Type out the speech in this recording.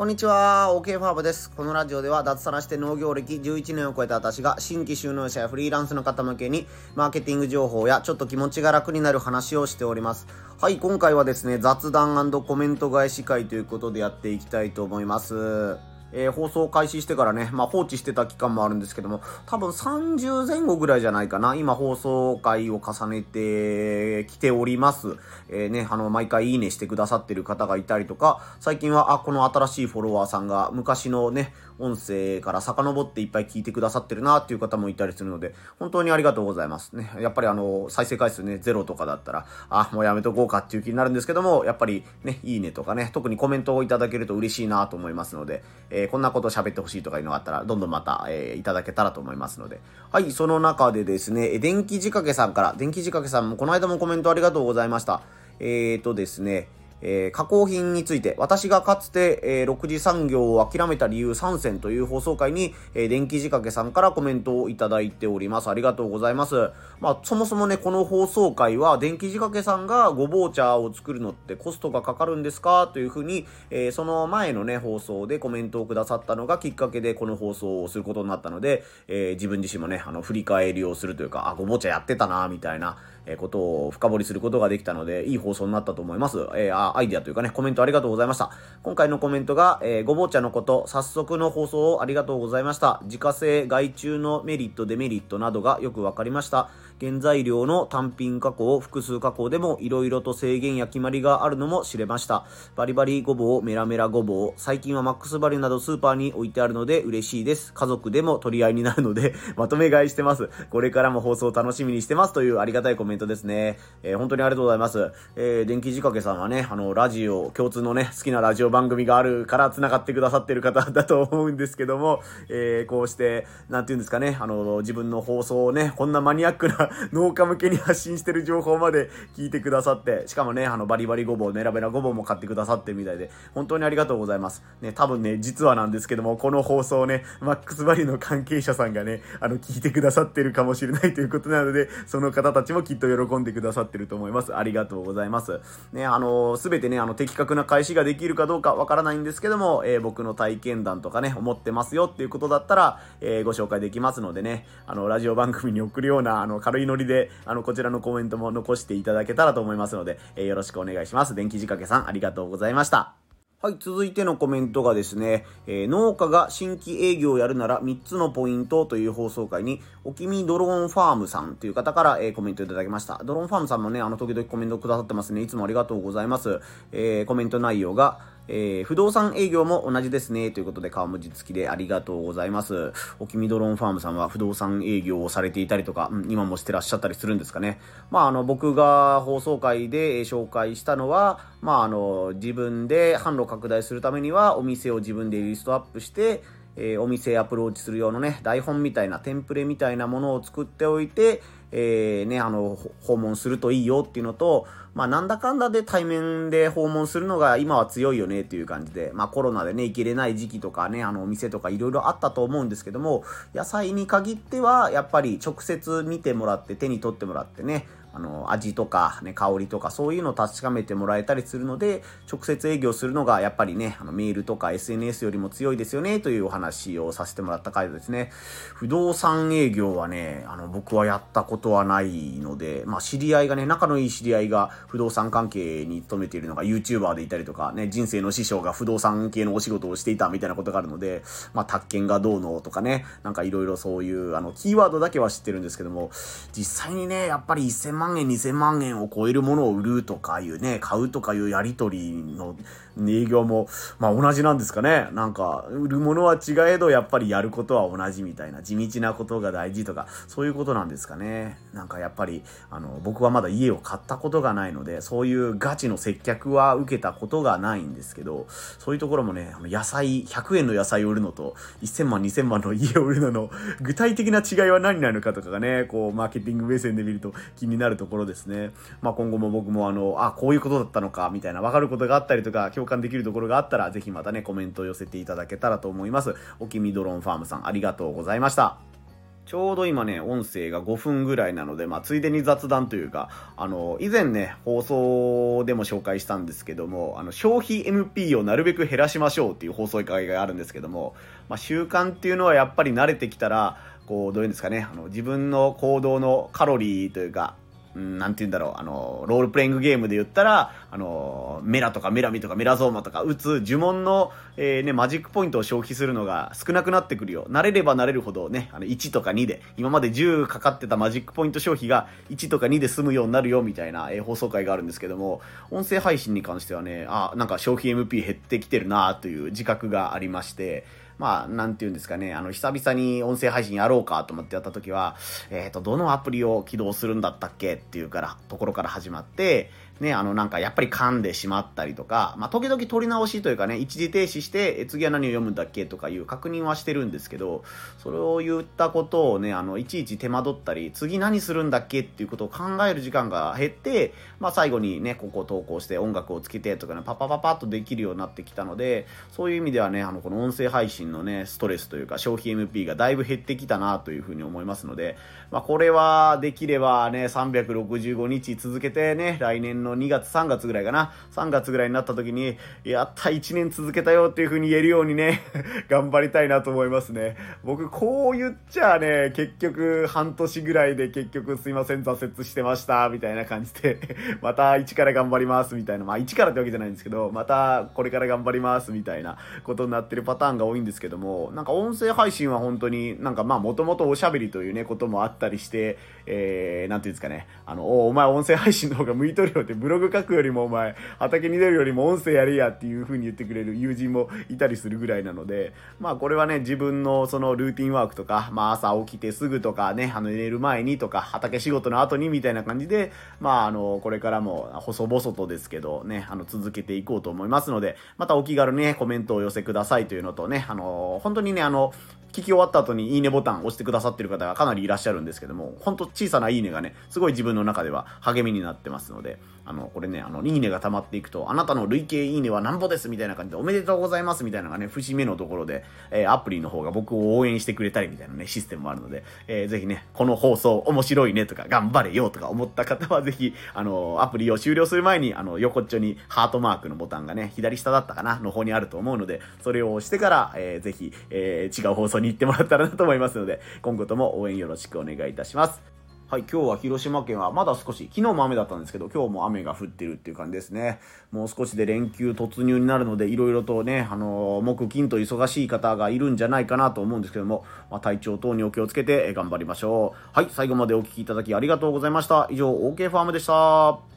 こんにちは、OK ファーブです。このラジオでは脱サラして農業歴11年を超えた私が新規収納者やフリーランスの方向けにマーケティング情報やちょっと気持ちが楽になる話をしております。はい、今回はですね、雑談コメント返し会ということでやっていきたいと思います。えー、放送開始してからね、まあ、放置してた期間もあるんですけども、多分30前後ぐらいじゃないかな。今放送回を重ねてきております。えー、ね、あの、毎回いいねしてくださってる方がいたりとか、最近は、あ、この新しいフォロワーさんが昔のね、音声から遡っていっぱい聞いてくださってるなっていう方もいたりするので、本当にありがとうございますね。やっぱりあの、再生回数ね、ゼロとかだったら、あ、もうやめとこうかっていう気になるんですけども、やっぱりね、いいねとかね、特にコメントをいただけると嬉しいなと思いますので、えー、こんなこと喋ってほしいとかいうのがあったら、どんどんまた、えー、いただけたらと思いますので。はい、その中でですね、電気仕掛けさんから、電気仕掛けさんもこの間もコメントありがとうございました。えーとですね、えー、加工品について、私がかつて、えー、6次産業を諦めた理由3選という放送回に、えー、電気仕掛けさんからコメントをいただいております。ありがとうございます。まあ、そもそもね、この放送回は、電気仕掛けさんがごぼう茶を作るのってコストがかかるんですか？というふうに、えー、その前のね、放送でコメントをくださったのがきっかけでこの放送をすることになったので、えー、自分自身もね、あの、振り返りをするというか、あ、ごぼう茶やってたな、みたいな、えことを深掘りすることができたので、いい放送になったと思います。えー、あ、アイディアというかね、コメントありがとうございました。今回のコメントが、えー、ごぼう茶のこと、早速の放送をありがとうございました。自家製外注のメリット、デメリットなどがよくわかりました。原材料の単品加工、複数加工でも色々と制限や決まりがあるのも知れました。バリバリごぼう、メラメラごぼう、最近はマックスバリューなどスーパーに置いてあるので嬉しいです。家族でも取り合いになるので まとめ買いしてます。これからも放送楽しみにしてますというありがたいコメントメントですね。えー、本当にありがとうございます。えー、電気仕掛けさんはね、あの、ラジオ、共通のね、好きなラジオ番組があるから繋がってくださってる方だと思うんですけども、えー、こうして、なんて言うんですかね、あの、自分の放送をね、こんなマニアックな 農家向けに発信してる情報まで聞いてくださって、しかもね、あの、バリバリごぼう、メラメラごぼうも買ってくださってるみたいで、本当にありがとうございます。ね、多分ね、実はなんですけども、この放送ね、マックスバリュの関係者さんがね、あの、聞いてくださってるかもしれないということなので、その方たちもきっと喜んでくださってると思います。ありがとうございます。ね、あの、すべてね、あの、的確な返しができるかどうかわからないんですけども、えー、僕の体験談とかね、思ってますよっていうことだったら、えー、ご紹介できますのでね、あの、ラジオ番組に送るような、あの、軽いノリで、あの、こちらのコメントも残していただけたらと思いますので、え、よろしくお願いします。電気仕掛けさん、ありがとうございました。はい、続いてのコメントがですね、えー、農家が新規営業をやるなら3つのポイントという放送回に、おきみドローンファームさんという方から、えー、コメントいただきました。ドローンファームさんもね、あの、時々コメントくださってますね。いつもありがとうございます。えー、コメント内容が、えー、不動産営業も同じですね。ということで、顔文字付きでありがとうございます。おきみドローンファームさんは不動産営業をされていたりとか、うん、今もしてらっしゃったりするんですかね。まあ、あの、僕が放送回で紹介したのは、まあ、あの、自分で販路拡大するためには、お店を自分でリストアップして、えー、お店アプローチする用のね、台本みたいな、テンプレみたいなものを作っておいて、えー、ね、あの、訪問するといいよっていうのと、まあ、なんだかんだで対面で訪問するのが今は強いよねっていう感じで、まあ、コロナでね、行けれない時期とかね、あの、お店とかいろいろあったと思うんですけども、野菜に限っては、やっぱり直接見てもらって、手に取ってもらってね、あの、味とか、ね、香りとか、そういうのを確かめてもらえたりするので、直接営業するのが、やっぱりね、あの、メールとか SNS よりも強いですよね、というお話をさせてもらった回ですね。不動産営業はね、あの、僕はやったことはないので、まあ、知り合いがね、仲のいい知り合いが不動産関係に勤めているのが YouTuber でいたりとか、ね、人生の師匠が不動産系のお仕事をしていたみたいなことがあるので、まあ、宅建がどうのとかね、なんかいろいろそういう、あの、キーワードだけは知ってるんですけども、実際にね、やっぱり1000万万円、2000万円を超えるものを売るとかいうね、買うとかいうやりとりの営業も、まあ同じなんですかね。なんか、売るものは違えど、やっぱりやることは同じみたいな、地道なことが大事とか、そういうことなんですかね。なんかやっぱり、あの、僕はまだ家を買ったことがないので、そういうガチの接客は受けたことがないんですけど、そういうところもね、野菜、100円の野菜を売るのと、1000万、2000万の家を売るのの、具体的な違いは何なのかとかがね、こう、マーケティング目線で見ると気になるるところですね。まあ今後も僕もあの、あ、こういうことだったのか、みたいな、わかることがあったりとか、共感できるところがあったら、ぜひまたね、コメントを寄せていただけたらと思います。おきみドローンファームさん、ありがとうございました。ちょうど今ね、音声が5分ぐらいなので、まあ、ついでに雑談というか、あの、以前ね、放送でも紹介したんですけども、あの、消費 MP をなるべく減らしましょうっていう放送会があるんですけども、まあ、習慣っていうのはやっぱり慣れてきたら、こう、どういうんですかね、あの、自分の行動のカロリーというか、なんて言うんだろう、あの、ロールプレイングゲームで言ったら、あの、メラとかメラミとかメラゾーマとか打つ呪文の、えー、ね、マジックポイントを消費するのが少なくなってくるよ。慣れれば慣れるほどね、あの、1とか2で、今まで10かかってたマジックポイント消費が1とか2で済むようになるよ、みたいな、えー、放送回があるんですけども、音声配信に関してはね、あ、なんか消費 MP 減ってきてるなという自覚がありまして、まあ、なんて言うんですかね、あの、久々に音声配信やろうかと思ってやった時は、えっ、ー、と、どのアプリを起動するんだったっけっていうから、ところから始まって、ね、あのなんかやっぱり噛んでしまったりとか、まあ、時々取り直しというかね、一時停止して、え次は何を読むんだっけとかいう確認はしてるんですけど、それを言ったことをね、あの、いちいち手間取ったり、次何するんだっけっていうことを考える時間が減って、まあ、最後にね、ここを投稿して音楽をつけてとかね、パパパパッとできるようになってきたので、そういう意味ではね、あの、この音声配信のね、ストレスというか、消費 MP がだいぶ減ってきたなというふうに思いますので、まあ、これはできればね、365日続けてね、来年の2月、3月ぐらいかな。3月ぐらいになった時に、やった、1年続けたよっていう風に言えるようにね 頑張りたいなと思いますね。僕、こう言っちゃあね、結局、半年ぐらいで結局、すいません、挫折してました、みたいな感じで また1から頑張ります、みたいな。まあ、1からってわけじゃないんですけど、またこれから頑張ります、みたいなことになってるパターンが多いんですけども、なんか音声配信は本当になんかまあ、もともとおしゃべりというね、こともあったりして、えー、なんていうんですかね、あの、おお前音声配信の方が向いとるよってブログ書くよりもお前、畑に出るよりも音声やれやっていう風に言ってくれる友人もいたりするぐらいなので、まあこれはね、自分のそのルーティンワークとか、まあ朝起きてすぐとかね、あの寝る前にとか、畑仕事の後にみたいな感じで、まああの、これからも細々とですけどね、あの続けていこうと思いますので、またお気軽にね、コメントを寄せくださいというのとね、あの、本当にね、あの、聞き終わった後にいいねボタン押してくださってる方がかなりいらっしゃるんですけども、ほんと小さないいねがね、すごい自分の中では励みになってますので、あの、これね、あの、いいねが溜まっていくと、あなたの累計いいねはなんぼですみたいな感じで、おめでとうございますみたいなのがね、節目のところで、えー、アプリの方が僕を応援してくれたりみたいなね、システムもあるので、えー、ぜひね、この放送面白いねとか、頑張れよとか思った方は、ぜひ、あの、アプリを終了する前に、あの、横っちょにハートマークのボタンがね、左下だったかな、の方にあると思うので、それを押してから、えー、ぜひ、えー、違う放送に行ってもらったらなと思いますので、今後とも応援よろしくお願いいたします。はい、今日は広島県はまだ少し、昨日も雨だったんですけど、今日も雨が降ってるっていう感じですね。もう少しで連休突入になるので、いろいろとね、あのー、木金と忙しい方がいるんじゃないかなと思うんですけども、まあ、体調等にお気をつけて頑張りましょう。はい、最後までお聴きいただきありがとうございました。以上、OK ファームでした。